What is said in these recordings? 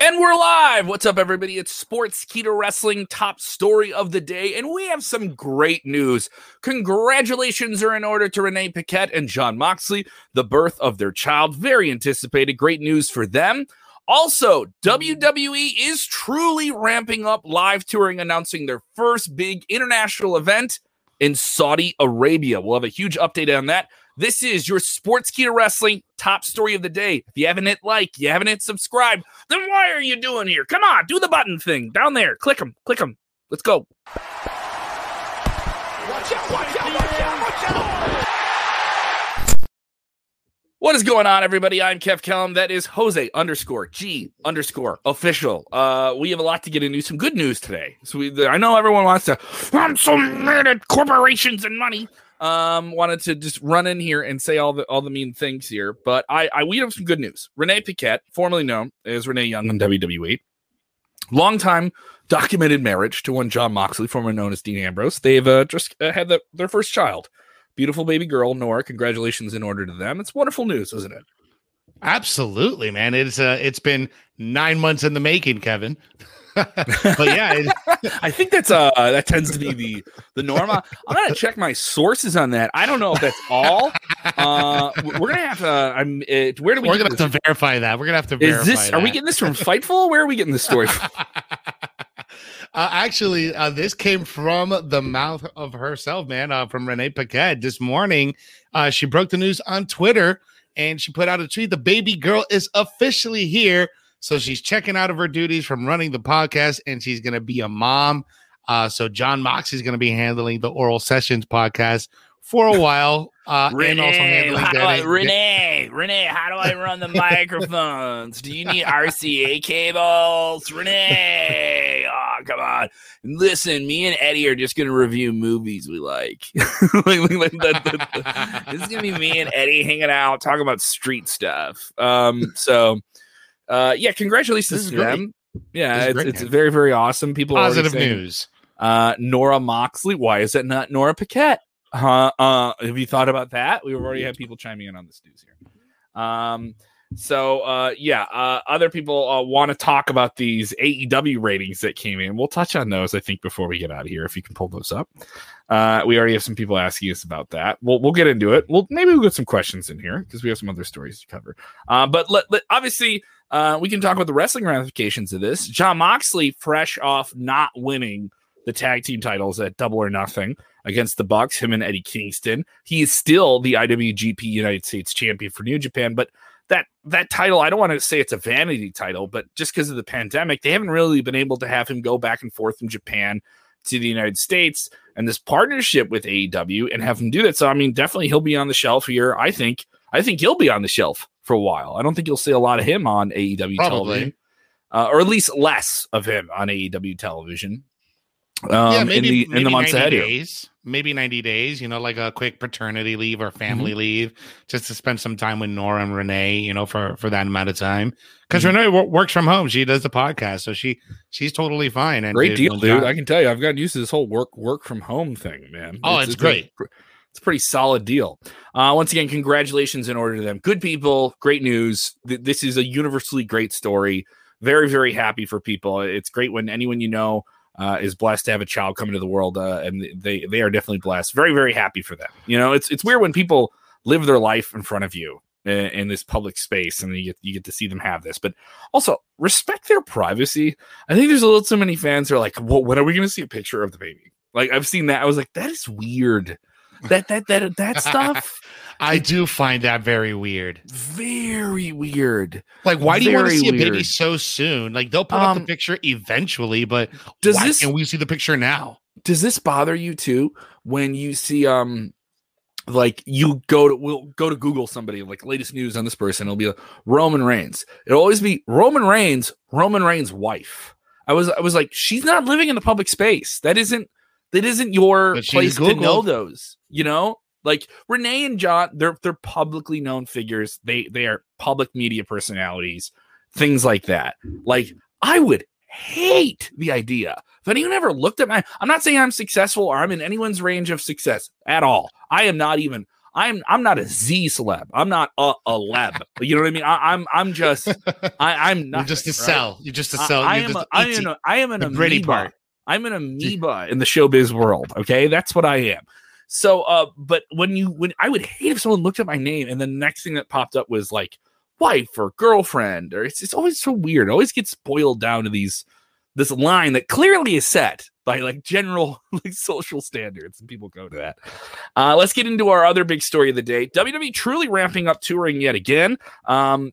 And we're live. What's up, everybody? It's Sportskeeda Wrestling top story of the day, and we have some great news. Congratulations are in order to Renee Paquette and Jon Moxley, the birth of their child. Very anticipated. Great news for them. Also, WWE is truly ramping up live touring, announcing their first big international event in Saudi Arabia. We'll have a huge update on that. This is your Sportskeeda Wrestling top story of the day. If you haven't hit like, you haven't hit subscribe, then why are you doing here? Come on, do the button thing down there. Click them, click them. Let's go. Watch out, watch out, watch out, watch out. What is going on, everybody? I'm Kev Kellam. That is Jose underscore G underscore official. Uh, we have a lot to get into. Some good news today. So we, I know everyone wants to. I'm so mad at corporations and money um wanted to just run in here and say all the all the mean things here but i i we have some good news renee paquette formerly known as renee young in wwe long time documented marriage to one Jon moxley formerly known as dean ambrose they've uh, just uh, had the, their first child beautiful baby girl nora congratulations in order to them it's wonderful news isn't it absolutely man it's uh it's been nine months in the making kevin but yeah, it, I think that's uh that tends to be the the norm. I'm gonna check my sources on that. I don't know if that's all. Uh, we're gonna have to. I'm. Uh, where do we? We're gonna have to verify that. We're gonna have to. Is this? That. Are we getting this from Fightful? Where are we getting this story? Uh, actually, uh, this came from the mouth of herself, man, uh, from Renee Paquette this morning. Uh, she broke the news on Twitter and she put out a tweet. The baby girl is officially here. So she's checking out of her duties from running the podcast and she's going to be a mom. Uh, so Jon Mox is going to be handling the Oral Sessions podcast for a while. Uh, Renee, and also handling Renee, Renee, how do I run the microphones? Do you need RCA cables? Renee, oh, come on. Listen, me and Eddie are just going to review movies we like. like, like, like this is going to be me and Eddie hanging out, talking about street stuff. Um, so uh, yeah, congratulations to great. them. Yeah, it's, it's very, very awesome. People positive saying, news. Uh, Nora Moxley. Why is it not Nora Paquette? Uh, uh, have you thought about that? We've already had people chiming in on this news here. Um, so uh, yeah, uh, other people uh, want to talk about these AEW ratings that came in. We'll touch on those, I think, before we get out of here. If you can pull those up, uh, we already have some people asking us about that. We'll we'll get into it. We'll maybe we'll get some questions in here because we have some other stories to cover. Uh, but let, let, obviously, uh, we can talk about the wrestling ramifications of this. Jon Moxley, fresh off not winning the tag team titles at Double or Nothing against the Bucks, him and Eddie Kingston. He is still the IWGP United States champion for New Japan, but that that title, I don't want to say it's a vanity title, but just because of the pandemic, they haven't really been able to have him go back and forth from Japan to the United States and this partnership with AEW and have him do that. So I mean, definitely he'll be on the shelf here. I think I think he'll be on the shelf for a while. I don't think you'll see a lot of him on AEW Probably. television, uh, or at least less of him on AEW television. Um, yeah, maybe, in the, in the months ahead days, maybe 90 days, you know, like a quick paternity leave or family mm-hmm. leave just to spend some time with Nora and Renee, you know, for, for that amount of time. Because mm-hmm. Renee w- works from home. She does the podcast. So she, she's totally fine. And great deal, dude. I can tell you, I've gotten used to this whole work, work from home thing, man. Oh, it's, it's, it's great. A, it's a pretty solid deal. Uh, once again, congratulations in order to them. Good people, great news. Th- this is a universally great story. Very, very happy for people. It's great when anyone you know uh, is blessed to have a child come into the world, uh, and they they are definitely blessed. Very, very happy for them. You know, it's it's weird when people live their life in front of you in, in this public space, and you get you get to see them have this. But also respect their privacy. I think there's a little too many fans who are like, "Well, when are we going to see a picture of the baby?" Like I've seen that. I was like, that is weird that that that that stuff. I do find that very weird. Very weird. Like, why do you want to see weird. a baby so soon? Like, they'll put um, up the um, picture eventually, but does why this, can't we see the picture now? Does this bother you too when you see um like you go to we'll go to Google somebody like latest news on this person, it'll be like Roman Reigns. It'll always be Roman Reigns, Roman Reigns' wife. I was I was like, she's not living in the public space. That isn't that isn't your place to know those. You know, like Renee and Jon, they're they're publicly known figures. They they are public media personalities, things like that. Like I would hate the idea. If anyone ever looked at my, I'm not saying I'm successful or I'm in anyone's range of success at all. I am not even. I'm I'm not a Z celeb. I'm not a, a leb. You know what I mean? I, am I'm, I'm just I, am not just a cell. You're just a cell. I, I am. A, I am. A, I am an amoeba. part. I'm an amoeba in the showbiz world. Okay, that's what I am. So, uh, but when you when I would hate if someone looked at my name and the next thing that popped up was like wife or girlfriend, or it's it's always so weird. It always gets boiled down to these this line that clearly is set by like general like social standards, and people go to that. Uh, let's get into our other big story of the day. WWE truly ramping up touring yet again. Um,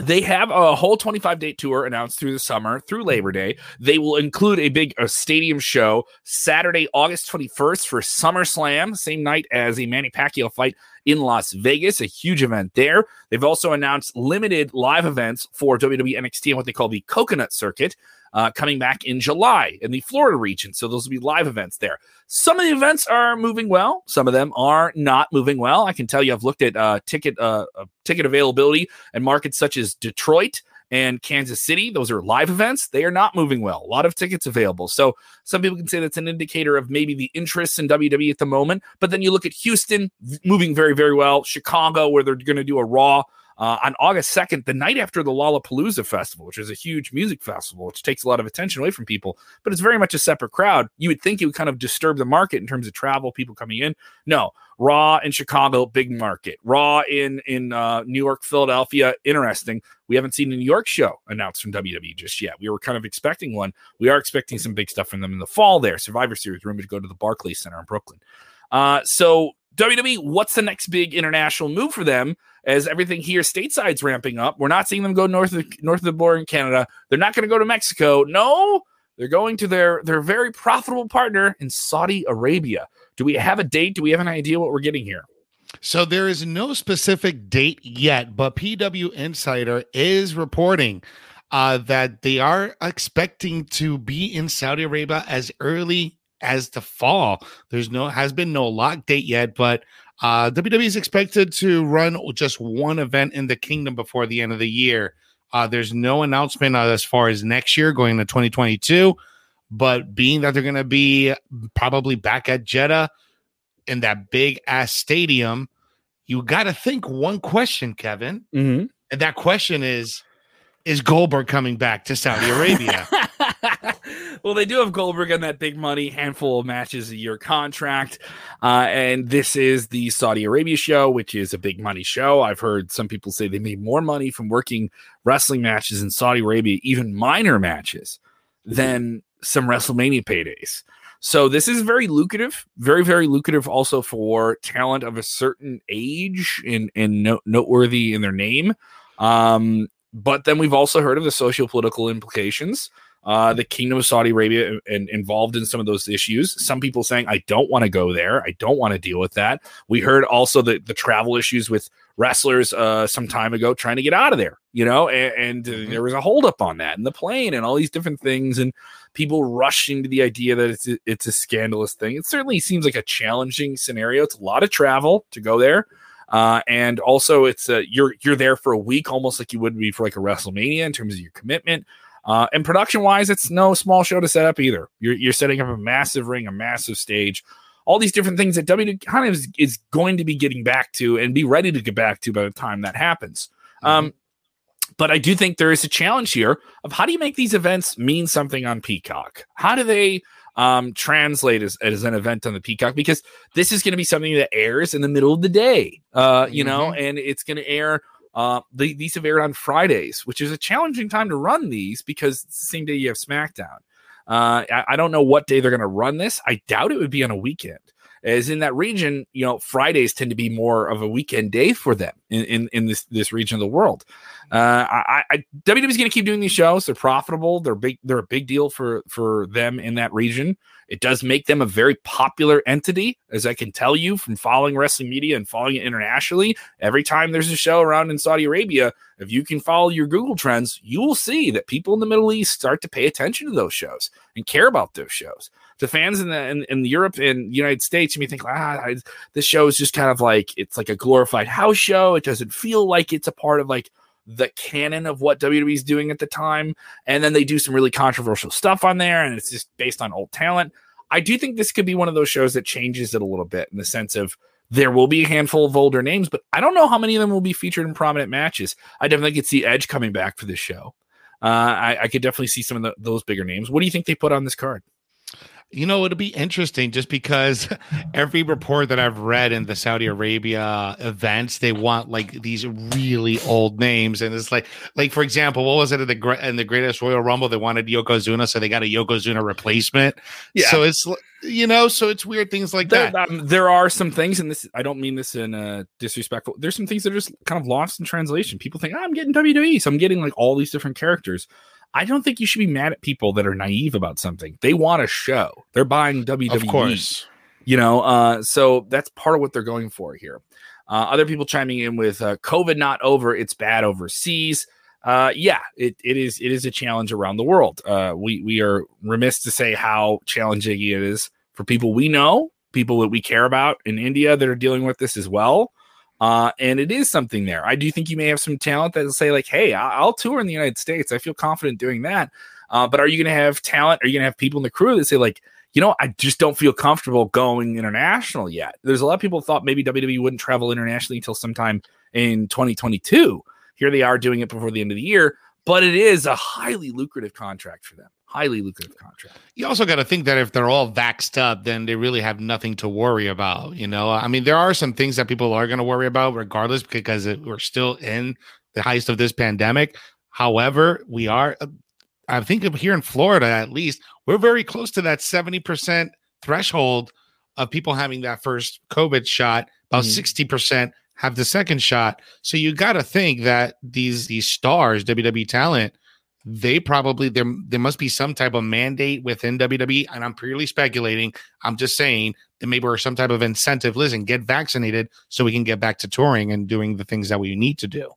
they have a whole 25 date tour announced through the summer through Labor Day. They will include a big a stadium show Saturday, August 21st for SummerSlam, same night as a Manny Pacquiao fight in Las Vegas, a huge event there. They've also announced limited live events for WWE NXT and what they call the Coconut Circuit uh, coming back in July in the Florida region. So those will be live events there. Some of the events are moving well. Some of them are not moving well. I can tell you, I've looked at uh, ticket uh, uh ticket availability and markets such as Detroit and Kansas City. Those are live events. They are not moving well. A lot of tickets available. So some people can say that's an indicator of maybe the interest in WWE at the moment. But then you look at Houston moving very, very well. Chicago, where they're going to do a Raw uh, on August 2nd, the night after the Lollapalooza Festival, which is a huge music festival, which takes a lot of attention away from people, but it's very much a separate crowd. You would think it would kind of disturb the market in terms of travel, people coming in. No, Raw in Chicago, big market. Raw in in uh, New York, Philadelphia, interesting. We haven't seen a New York show announced from WWE just yet. We were kind of expecting one. We are expecting some big stuff from them in the fall. There, Survivor Series rumored to go to the Barclays Center in Brooklyn. Uh, so WWE, what's the next big international move for them? As everything here stateside's ramping up, we're not seeing them go north of north of the border in Canada. They're not going to go to Mexico. No, they're going to their their very profitable partner in Saudi Arabia. Do we have a date? Do we have an idea what we're getting here? So there is no specific date yet, but PW Insider is reporting uh, that they are expecting to be in Saudi Arabia as early as the fall. There's no has been no lock date yet, but uh, WWE is expected to run just one event in the kingdom before the end of the year. Uh, there's no announcement uh, as far as next year going to 2022, but being that they're going to be probably back at Jeddah in that big ass stadium, you got to think one question, Kevin. Mm-hmm. And that question is Is Goldberg coming back to Saudi Arabia? well, they do have Goldberg on that big money, handful of matches a year contract. Uh, and this is the Saudi Arabia show, which is a big money show. I've heard some people say they made more money from working wrestling matches in Saudi Arabia, even minor matches, than some WrestleMania paydays. So this is very lucrative, very very lucrative also for talent of a certain age and and no, noteworthy in their name. Um, but then we've also heard of the socio political implications uh, the Kingdom of Saudi Arabia and involved in some of those issues. Some people saying, I don't want to go there. I don't want to deal with that. We heard also the, the travel issues with wrestlers uh, some time ago trying to get out of there, you know, and, and mm-hmm. there was a holdup on that and the plane and all these different things and people rushing to the idea that it's a, it's a scandalous thing. It certainly seems like a challenging scenario. It's a lot of travel to go there. Uh, and also, it's a, you're you're there for a week, almost like you would be for like a WrestleMania in terms of your commitment. Uh, and production wise, it's no small show to set up either. You're, you're setting up a massive ring, a massive stage, all these different things that W kind of is, is, going to be getting back to and be ready to get back to by the time that happens. Mm-hmm. Um, but I do think there is a challenge here of how do you make these events mean something on Peacock? How do they um, translate as, as an event on the Peacock? Because this is going to be something that airs in the middle of the day, uh, you mm-hmm. know, and it's going to air uh, the, these have aired on Fridays, which is a challenging time to run these because it's the same day you have SmackDown. Uh, I, I, don't know what day they're going to run this. I doubt it would be on a weekend. As in that region, you know, Fridays tend to be more of a weekend day for them in, in, in this this region of the world. Uh, I, I WWE's going to keep doing these shows. They're profitable. They're big. They're a big deal for for them in that region. It does make them a very popular entity, as I can tell you from following wrestling media and following it internationally. Every time there's a show around in Saudi Arabia, if you can follow your Google trends, you will see that people in the Middle East start to pay attention to those shows and care about those shows. To fans in the in, in Europe and United States, you may think, ah, this show is just kind of like it's like a glorified house show. It doesn't feel like it's a part of like the canon of what WWE's doing at the time. And then they do some really controversial stuff on there, and it's just based on old talent. I do think this could be one of those shows that changes it a little bit in the sense of There will be a handful of older names, but I don't know how many of them will be featured in prominent matches. I definitely could see Edge coming back for this show. Uh, I, I, could definitely see some of the, those bigger names. What do you think they put on this card? You know, it'll be interesting just because every report that I've read in the Saudi Arabia events, they want like these really old names, and it's like, like for example, what was it in the in the Greatest Royal Rumble? They wanted Yokozuna, so they got a Yokozuna replacement. Yeah. So it's you know, so it's weird things like there, that. Um, there are some things, and this I don't mean this in a disrespectful. There's some things that are just kind of lost in translation. People think oh, I'm getting WWE, so I'm getting like all these different characters. I don't think you should be mad at people that are naive about something. They want a show. They're buying WWE. Of course. You know, uh, so that's part of what they're going for here. Uh, other people chiming in with uh, COVID not over, it's bad overseas. Uh, yeah, it, it is it is a challenge around the world. Uh, we we are remiss to say how challenging it is for people we know, people that we care about in India that are dealing with this as well. Uh, and it is something there. I do think you may have some talent that'll say, like, hey, I'll tour in the United States. I feel confident doing that. Uh, but are you going to have talent? Are you going to have people in the crew that say, like, you know, I just don't feel comfortable going international yet? There's a lot of people thought maybe WWE wouldn't travel internationally until sometime in 2022. Here they are doing it before the end of the year, but it is a highly lucrative contract for them highly lucrative contract. You also got to think that if they're all vaxxed up, then they really have nothing to worry about. You know, I mean, there are some things that people are going to worry about regardless because it, we're still in the heist of this pandemic. However, we are, uh, I think here in Florida at least, we're very close to that 70% threshold of people having that first COVID shot. About mm-hmm. 60% have the second shot. So you got to think that these these stars, WWE talent, they probably there there must be some type of mandate within WWE, and I'm purely speculating. I'm just saying that maybe there's some type of incentive. Listen, get vaccinated so we can get back to touring and doing the things that we need to do.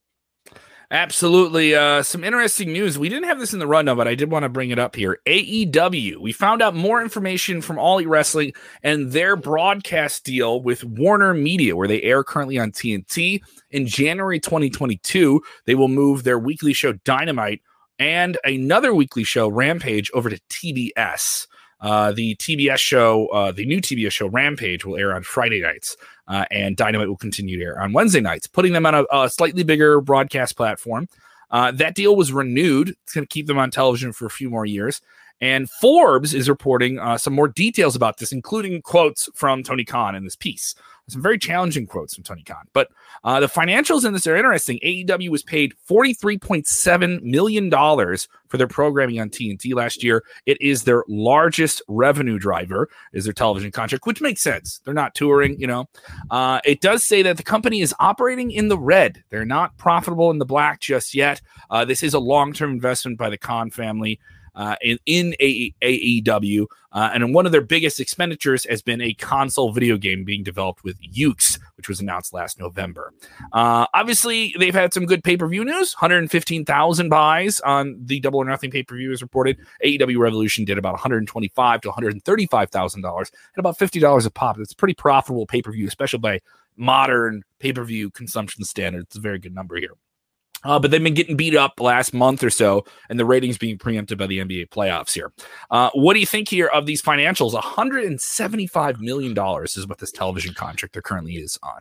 Absolutely. Uh, some interesting news. We didn't have this in the rundown, but I did want to bring it up here. AEW. We found out more information from All Elite Wrestling and their broadcast deal with Warner Media, where they air currently on TNT. In January 2022, they will move their weekly show Dynamite and another weekly show, Rampage, over to TBS. Uh, the TBS show, uh, the new TBS show, Rampage, will air on Friday nights, uh, and Dynamite will continue to air on Wednesday nights, putting them on a, a slightly bigger broadcast platform. Uh, that deal was renewed. It's going to keep them on television for a few more years. And Forbes is reporting uh, some more details about this, including quotes from Tony Khan in this piece some very challenging quotes from Tony Khan. But uh, the financials in this are interesting. AEW was paid $43.7 million for their programming on TNT last year. It is their largest revenue driver, is their television contract, which makes sense. They're not touring, you know. Uh, it does say that the company is operating in the red. They're not profitable in the black just yet. Uh, this is a long term investment by the Khan family uh, in, in AEW. Uh, and one of their biggest expenditures has been a console video game being developed with Yuke's, which was announced last November. Uh, obviously, they've had some good pay per view news 115,000 buys on the Double or Nothing pay per view, is reported. AEW Revolution did about 125 to $135,000 at about $50 a pop. It's a pretty profitable pay per view, especially by modern pay per view consumption standards. It's a very good number here. Uh, but they've been getting beat up last month or so, and the ratings being preempted by the NBA playoffs here. Uh, what do you think here of these financials? $175 million is what this television contract there currently is on.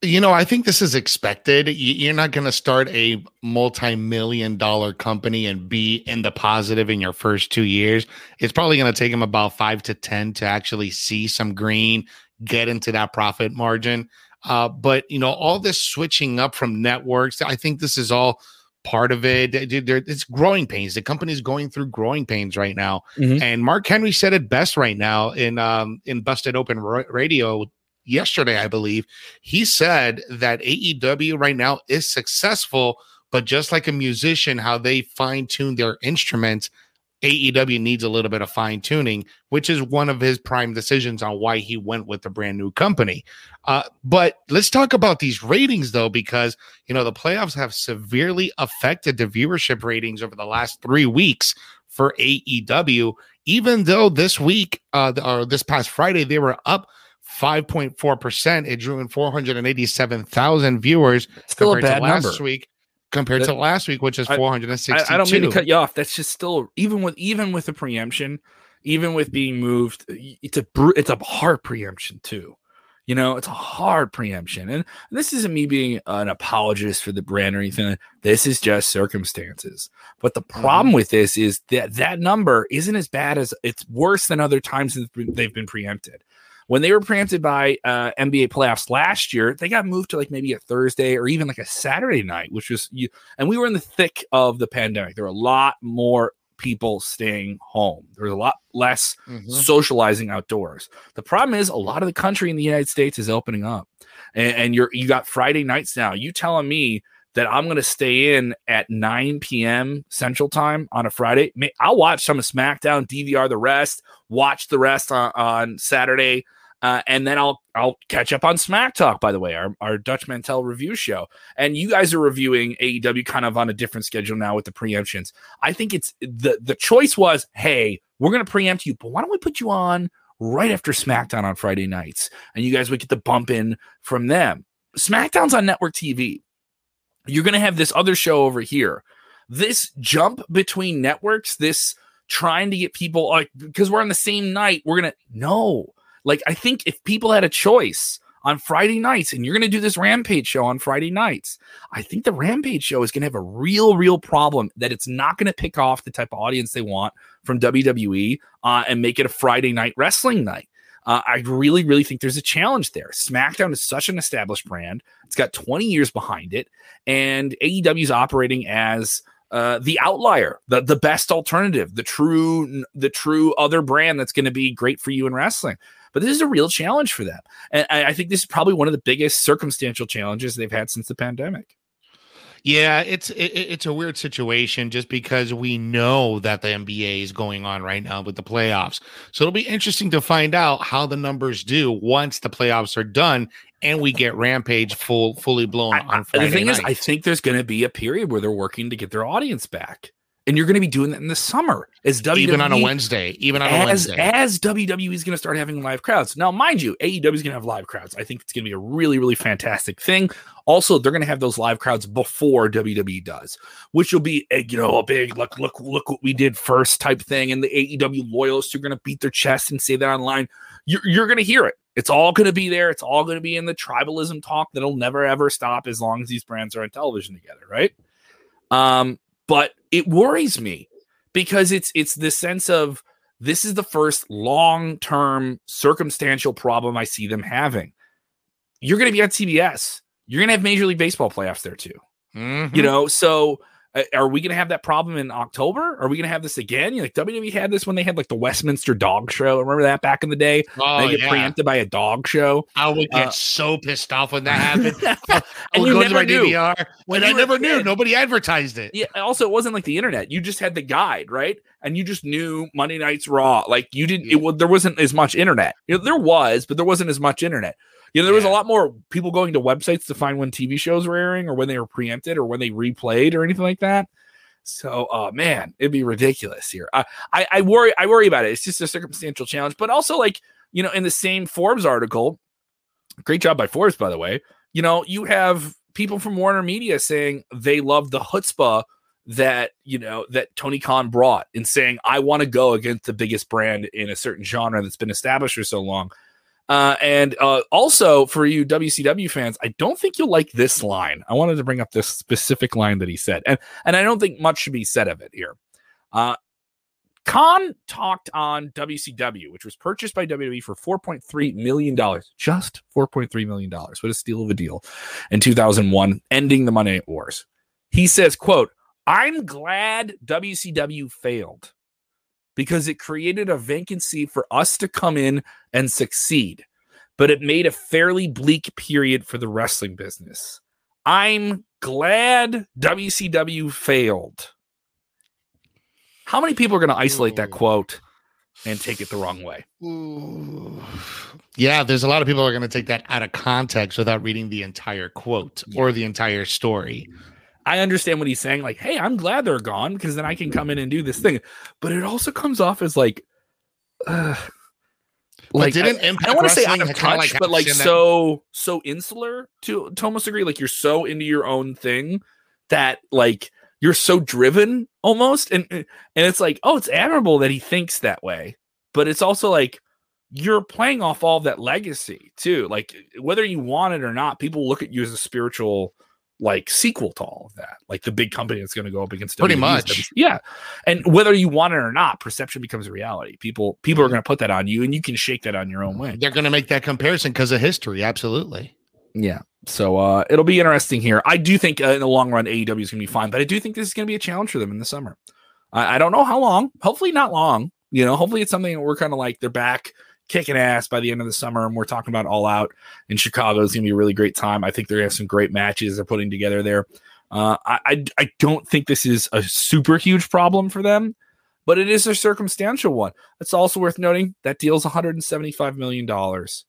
You know, I think this is expected. You're not going to start a multi million dollar company and be in the positive in your first two years. It's probably going to take them about five to 10 to actually see some green, get into that profit margin. Uh, but you know, all this switching up from networks, I think this is all part of it. It's growing pains. The company's going through growing pains right now. Mm-hmm. And Mark Henry said it best right now in um, in Busted Open Radio yesterday, I believe. He said that AEW right now is successful, but just like a musician, how they fine tune their instruments AEW needs a little bit of fine tuning, which is one of his prime decisions on why he went with the brand new company. Uh, but let's talk about these ratings, though, because you know the playoffs have severely affected the viewership ratings over the last three weeks for AEW. Even though this week, uh, or this past Friday, they were up 5.4%, it drew in 487,000 viewers. Still a bad last number. week compared that, to last week, which is 462. I, I, don't mean to cut you off. That's just still even with even with the preemption, even with being moved, it's a it's a hard preemption too. You know, it's a hard preemption. And this isn't me being an apologist for the brand or anything. This is just circumstances. But the problem mm-hmm. with this is that that number isn't as bad as it's worse than other times they've been preempted. When they were preempted by uh, NBA playoffs last year, they got moved to like maybe a Thursday or even like a Saturday night, which was you. And we were in the thick of the pandemic. There were a lot more people staying home. There was a lot less mm-hmm. socializing outdoors. The problem is a lot of the country in the United States is opening up, and, and you're you got Friday nights now. You telling me that I'm going to stay in at 9 p.m. Central Time on a Friday? I'll watch some of SmackDown, DVR the rest, watch the rest on, on Saturday. Uh, and then I'll I'll catch up on Smack Talk, by the way, our, our Dutch Mantell review show. And you guys are reviewing AEW kind of on a different schedule now with the preemptions. I think it's the the choice was, hey, we're gonna preempt you, but why don't we put you on right after SmackDown on Friday nights? And you guys would get the bump in from them. SmackDown's on network TV. You're gonna have this other show over here. This jump between networks, this trying to get people like because we're on the same night, we're gonna no like, I think if people had a choice on Friday nights and you're going to do this Rampage show on Friday nights, I think the Rampage show is going to have a real, real problem that it's not going to pick off the type of audience they want from WWE uh, and make it a Friday night wrestling night. Uh, I really, really think there's a challenge there. SmackDown is such an established brand. It's got 20 years behind it, and AEW is operating as uh, the outlier, the the best alternative, the true the true other brand that's going to be great for you in wrestling. But this is a real challenge for them. And I think this is probably one of the biggest circumstantial challenges they've had since the pandemic. Yeah, it's it, it's a weird situation just because we know that the NBA is going on right now with the playoffs. So it'll be interesting to find out how the numbers do once the playoffs are done and we get Rampage full fully blown I, on Friday. The thing night. is, I think there's going to be a period where they're working to get their audience back and you're going to be doing that in the summer as WWE even on a Wednesday, even on as, a Wednesday as WWE is going to start having live crowds. Now, mind you, AEW is going to have live crowds. I think it's going to be a really, really fantastic thing. Also, they're going to have those live crowds before WWE does, which will be a, you know a big look, look, look what we did first type thing. And the AEW loyalists are going to beat their chest and say that online. You're, you're going to hear it. It's all going to be there. It's all going to be in the tribalism talk that'll never ever stop as long as these brands are on television together, right? Um, but it worries me because it's it's the sense of this is the first long-term circumstantial problem I see them having. You're going to be on TBS. You're going to have Major League Baseball playoffs there too. Mm-hmm. You know, so are we going to have that problem in October? Are we going to have this again? You know, like WWE had this when they had like the Westminster Dog Show. Remember that back in the day? Oh, they get yeah. preempted by a dog show. I would get uh, so pissed off when that happened. I would go to my knew. DVR when I never knew. Nobody advertised it. Yeah. Also, it wasn't like the internet. You just had the guide, right? And you just knew Monday Night's Raw. Like you didn't. Yeah. It there wasn't as much internet. You know, there was, but there wasn't as much internet. You know, there was a lot more people going to websites to find when TV shows were airing or when they were preempted or when they replayed or anything like that. So, oh man, it'd be ridiculous here. I, I, I worry, I worry about it. It's just a circumstantial challenge, but also like you know, in the same Forbes article, great job by Forbes, by the way. You know, you have people from Warner Media saying they love the chutzpah that you know that Tony Khan brought in saying I want to go against the biggest brand in a certain genre that's been established for so long. Uh, and uh, also for you WCW fans, I don't think you'll like this line. I wanted to bring up this specific line that he said, and and I don't think much should be said of it here. Uh, Khan talked on WCW, which was purchased by WWE for $4.3 million, just $4.3 million. What a steal of a deal in 2001, ending the Monday Night Wars. He says, quote, I'm glad WCW failed because it created a vacancy for us to come in and succeed, but it made a fairly bleak period for the wrestling business. I'm glad WCW failed. How many people are going to isolate that quote and take it the wrong way? Yeah, there's a lot of people are going to take that out of context without reading the entire quote yeah. or the entire story. I understand what he's saying. Like, hey, I'm glad they're gone because then I can come in and do this thing. But it also comes off as like, uh, like didn't I, I don't want to say out of touch, like but like so so insular to to almost agree. Like you're so into your own thing that like you're so driven almost, and and it's like, oh, it's admirable that he thinks that way, but it's also like, you're playing off all of that legacy too. Like whether you want it or not, people look at you as a spiritual like sequel to all of that, like the big company that's going to go up against Pretty WWE's much. yeah. And whether you want it or not, perception becomes a reality. People people are going to put that on you, and you can shake that on your own way. They're going to make that comparison because of history. Absolutely. Yeah. So uh, it'll be interesting here. I do think uh, in the long run, AEW is going to be fine, but I do think this is going to be a challenge for them in the summer. I, I don't know how long. Hopefully, not long. You know, hopefully it's something that we're kind of like they're back kicking ass by the end of the summer, and we're talking about all out in Chicago. It's going to be a really great time. I think they're going to have some great matches they're putting together there. Uh, I, I I don't think this is a super huge problem for them, but it is a circumstantial one. It's also worth noting that deal's 175 million dollars.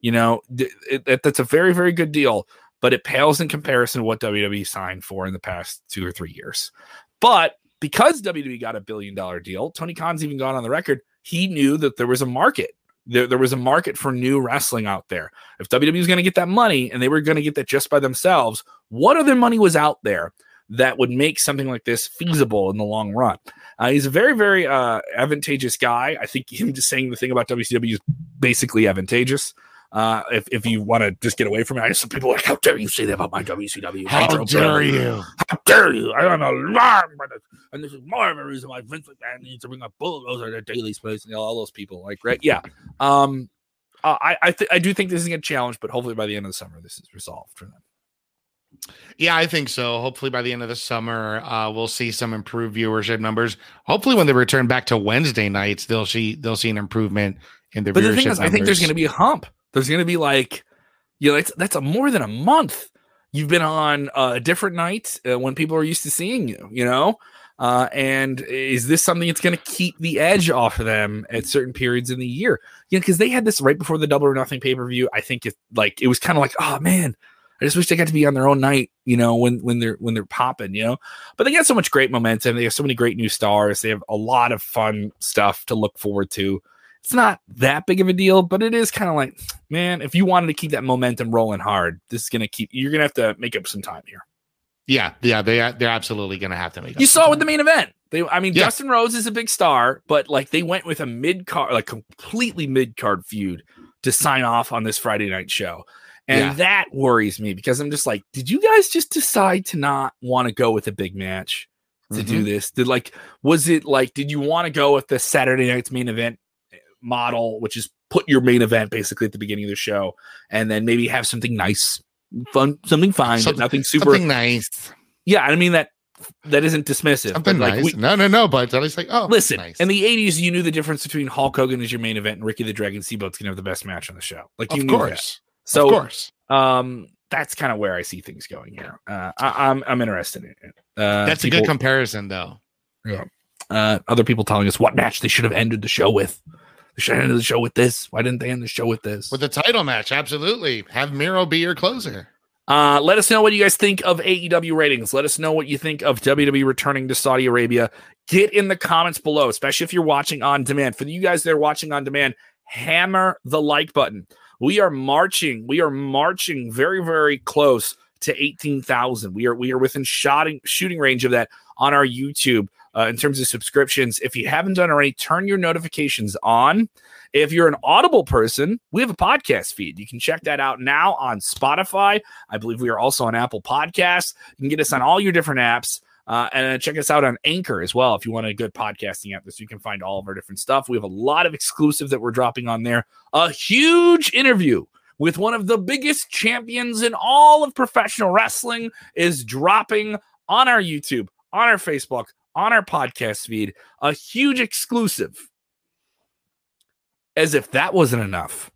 You know, it- that's a very very good deal, but it pales in comparison to what WWE signed for in the past two or three years. But because WWE got a billion dollar deal, Tony Khan's even gone on the record. He knew that there was a market. There, there was a market for new wrestling out there. If WWE was going to get that money and they were going to get that just by themselves, what other money was out there that would make something like this feasible in the long run? Uh, he's a very, very uh, advantageous guy. I think him just saying the thing about WCW is basically advantageous. Uh, if, if you want to just get away from it, I some people are like, how dare you say that about my WCW? How dare you? How dare you? I am alarmed by this. And this is more of a reason why Vince McMahon needs to bring a bulldozer to Daily's place and all those people. Like, right? Yeah. Um, uh, I I, th- I do think this is a challenge, but hopefully by the end of the summer, this is resolved for them. Yeah, I think so. Hopefully by the end of the summer, uh, we'll see some improved viewership numbers. Hopefully when they return back to Wednesday nights, they'll see they'll see an improvement in the But viewership the thing is, I think there's going to be a hump. There's going to be like, you know, it's, that's a more than a month. You've been on a different night uh, when people are used to seeing you, you know? Uh, and is this something that's going to keep the edge off of them at certain periods in the year? You know, because they had this right before the Double or Nothing pay per view. I think it like it was kind of like, oh man, I just wish they got to be on their own night, you know, when when they're when they're popping, you know. But they got so much great momentum. They have so many great new stars. They have a lot of fun stuff to look forward to. It's not that big of a deal, but it is kind of like, man, if you wanted to keep that momentum rolling hard, this is gonna keep. You're gonna have to make up some time here. Yeah, yeah, they are, they're absolutely going to have to make. You saw it with the main event. They, I mean, Yeah. Dustin Rhodes is a big star, but like they went with a mid card, like completely mid card feud to sign off on this Friday night show. And Yeah. that worries me because I'm just like, did you guys just decide to not want to go with a big match to do Mhm. this? Did like, was it like, did you want to go with the Saturday night's main event model, which is put your main event basically at the beginning of the show and then maybe have something nice, fun, something fine, but Something- nothing super. something nice, yeah, I mean that that isn't dismissive. something like, nice. we- no, no, no, but at least like oh, Listen, nice. in the '80s, you knew the difference between Hulk Hogan as your main event and Ricky the Dragon Steamboat's gonna have the best match on the show. Like you of knew that. course, So, of course, um, that's kind of where I see things going here. Uh, I, I'm I'm interested in it. Uh, that's a good comparison though. Yeah. Uh, other people telling us what match they should have ended the show with. They should ended the show with this. Why didn't they end the show with this? With the title match, absolutely. Have Miro be your closer. Uh, let us know what you guys think of AEW ratings. Let us know what you think of WWE returning to Saudi Arabia. Get in the comments below, especially if you're watching on demand. For you guys that are watching on demand, hammer the like button. We are marching. We are marching very, very close to 18,000. We are we are within shooting shooting range of that on our YouTube uh, in terms of subscriptions. If you haven't done already, turn your notifications on. If you're an Audible person, we have a podcast feed. You can check that out now on Spotify. I believe we are also on Apple Podcasts. You can get us on all your different apps. Uh, and check us out on Anchor as well if you want a good podcasting app. So you can find all of our different stuff. We have a lot of exclusive that we're dropping on there. A huge interview with one of the biggest champions in all of professional wrestling is dropping on our YouTube, on our Facebook, on our podcast feed. A huge exclusive. As if that wasn't enough.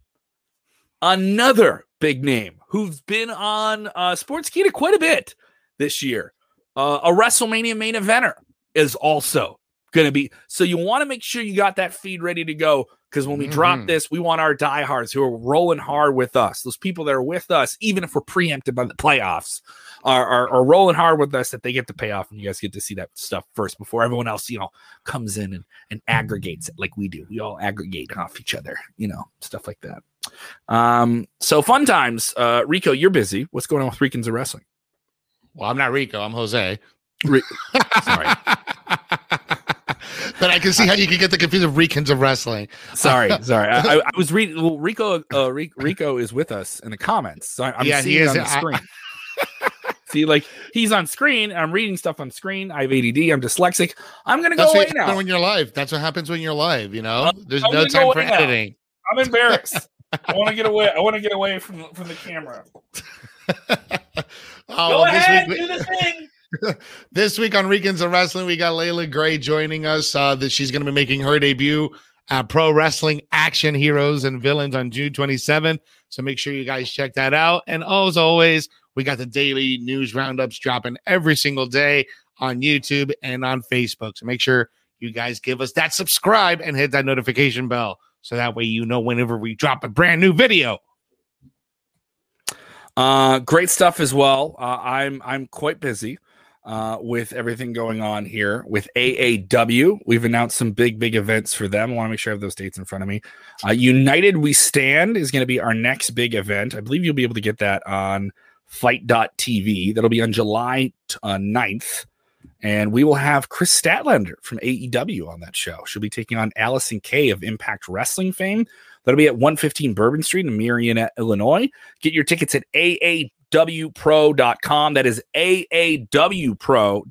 Another big name who's been on uh, Sportskeeda quite a bit this year, uh, a WrestleMania main eventer, is also going to be. So you want to make sure you got that feed ready to go because when we drop Mhm. this, we want our diehards who are rolling hard with us, those people that are with us, even if we're preempted by the playoffs, are, are, are rolling hard with us that they get to pay off and you guys get to see that stuff first before everyone else, you know, comes in and, and aggregates it like we do. We all aggregate off each other, you know, stuff like that. Um, so fun times. Uh, Rico, you're busy. What's going on with Weekends of Wrestling? Well, I'm not Rico. I'm Jose. Ri- Sorry. but I can see how you can get the confused of Ricans of wrestling. Sorry, sorry. I, I, I was reading. Well, Rico, uh, Rico is with us in the comments, so I'm Yeah, he seeing it is. on the I- screen. See, like he's on screen. I'm reading stuff on screen. I have ADD. I'm dyslexic. I'm gonna go That's away now. when you're live. That's what happens when you're live. You know, I'm- there's I'm no time for now. editing. I'm embarrassed. I want to get away. I want to get away from from the camera. oh, Go well, ahead, week, do the thing. this week on Weekends of Wrestling, we got Layla Gray joining us. Uh, that she's going to be making her debut at Pro Wrestling Action Heroes and Villains on June 27th. So make sure you guys check that out. And as always, we got the daily news roundups dropping every single day on YouTube and on Facebook. So make sure you guys give us that subscribe and hit that notification bell. So that way you know whenever we drop a brand new video. Uh, great stuff as well. Uh, I'm I'm quite busy uh, with everything going on here with AAW. We've announced some big big events for them. I want to make sure I have those dates in front of me. Uh, United We Stand is going to be our next big event. I believe you'll be able to get that on FITE.tv. That'll be on July uh, 9th. And we will have Kris Statlander from AEW on that show. She'll be taking on Allysin Kay of Impact Wrestling fame. That'll be at 115 Bourbon Street in Merrionette Park, Illinois. Get your tickets at aawpro.com. That is aawpro.com.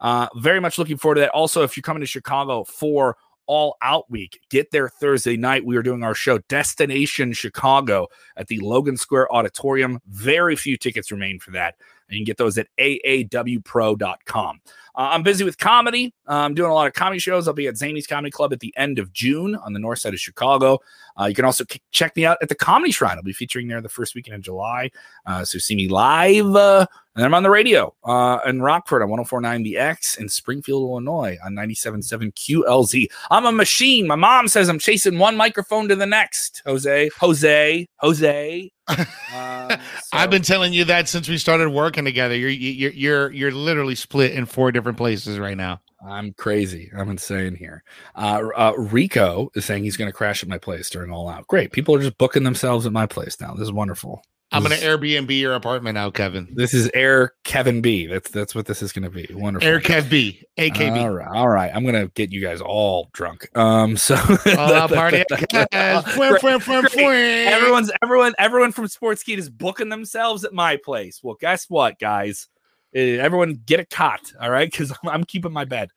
Uh, very much looking forward to that. Also, if you're coming to Chicago for All Out Week, get there Thursday night. We are doing our show Destination Chicago at the Logan Square Auditorium. Very few tickets remain for that. And you can get those at aawpro.com. Uh, I'm busy with comedy. Uh, I'm doing a lot of comedy shows. I'll be at Zanies Comedy Club at the end of June on the north side of Chicago. Uh, you can also k- check me out at the Comedy Shrine. I'll be featuring there the first weekend in July. Uh, so see me live. Uh, and I'm on the radio uh, in Rockford on 1049 The X in Springfield, Illinois on 97.7 QLZ. I'm a machine. My mom says I'm chasing one microphone to the next. Jose, Jose, Jose. Um, so- I've been telling you that since we started working together. You're you're you're you're literally split in four different places right now. I'm crazy. I'm insane here. Uh, uh, Rico is saying he's going to crash at my place during All Out. Great. People are just booking themselves at my place now. This is wonderful. I'm gonna Airbnb your apartment now, Kevin. This is Air Kevin B. That's that's what this is going to be. Wonderful. Air Kev B, AKB. All right, all right. I'm gonna get you guys all drunk. Um, so All out party. Yes. Fwim, Great, fwim, fwim, great. fwim. Everyone's everyone everyone from Sports Sportskeet is booking themselves at my place. Well, guess what, guys? Eh, everyone get a cot, all right? Because I'm, I'm keeping my bed.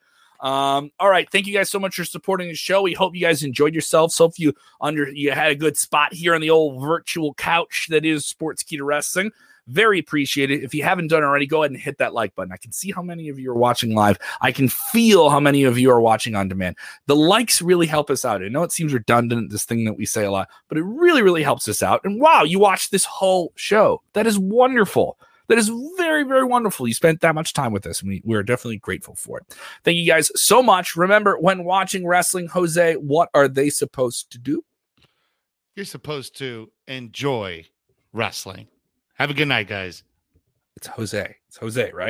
Um, all right. Thank you guys so much for supporting the show. We hope you guys enjoyed yourselves. Hope you under you had a good spot here on the old virtual couch that is Sportskeet Wrestling. Very appreciated. If you haven't done already, go ahead and hit that like button. I can see how many of you are watching live. I can feel how many of you are watching on demand. The likes really help us out. I know it seems redundant, this thing that we say a lot, but it really, really helps us out. And wow, you watched this whole show. That is wonderful. That is very, very wonderful. You spent that much time with us, and we, we're definitely grateful for it. Thank you guys so much. Remember, when watching wrestling, Jose, what are they supposed to do? You're supposed to enjoy wrestling. Have a good night, guys. It's Jose. It's Jose, right?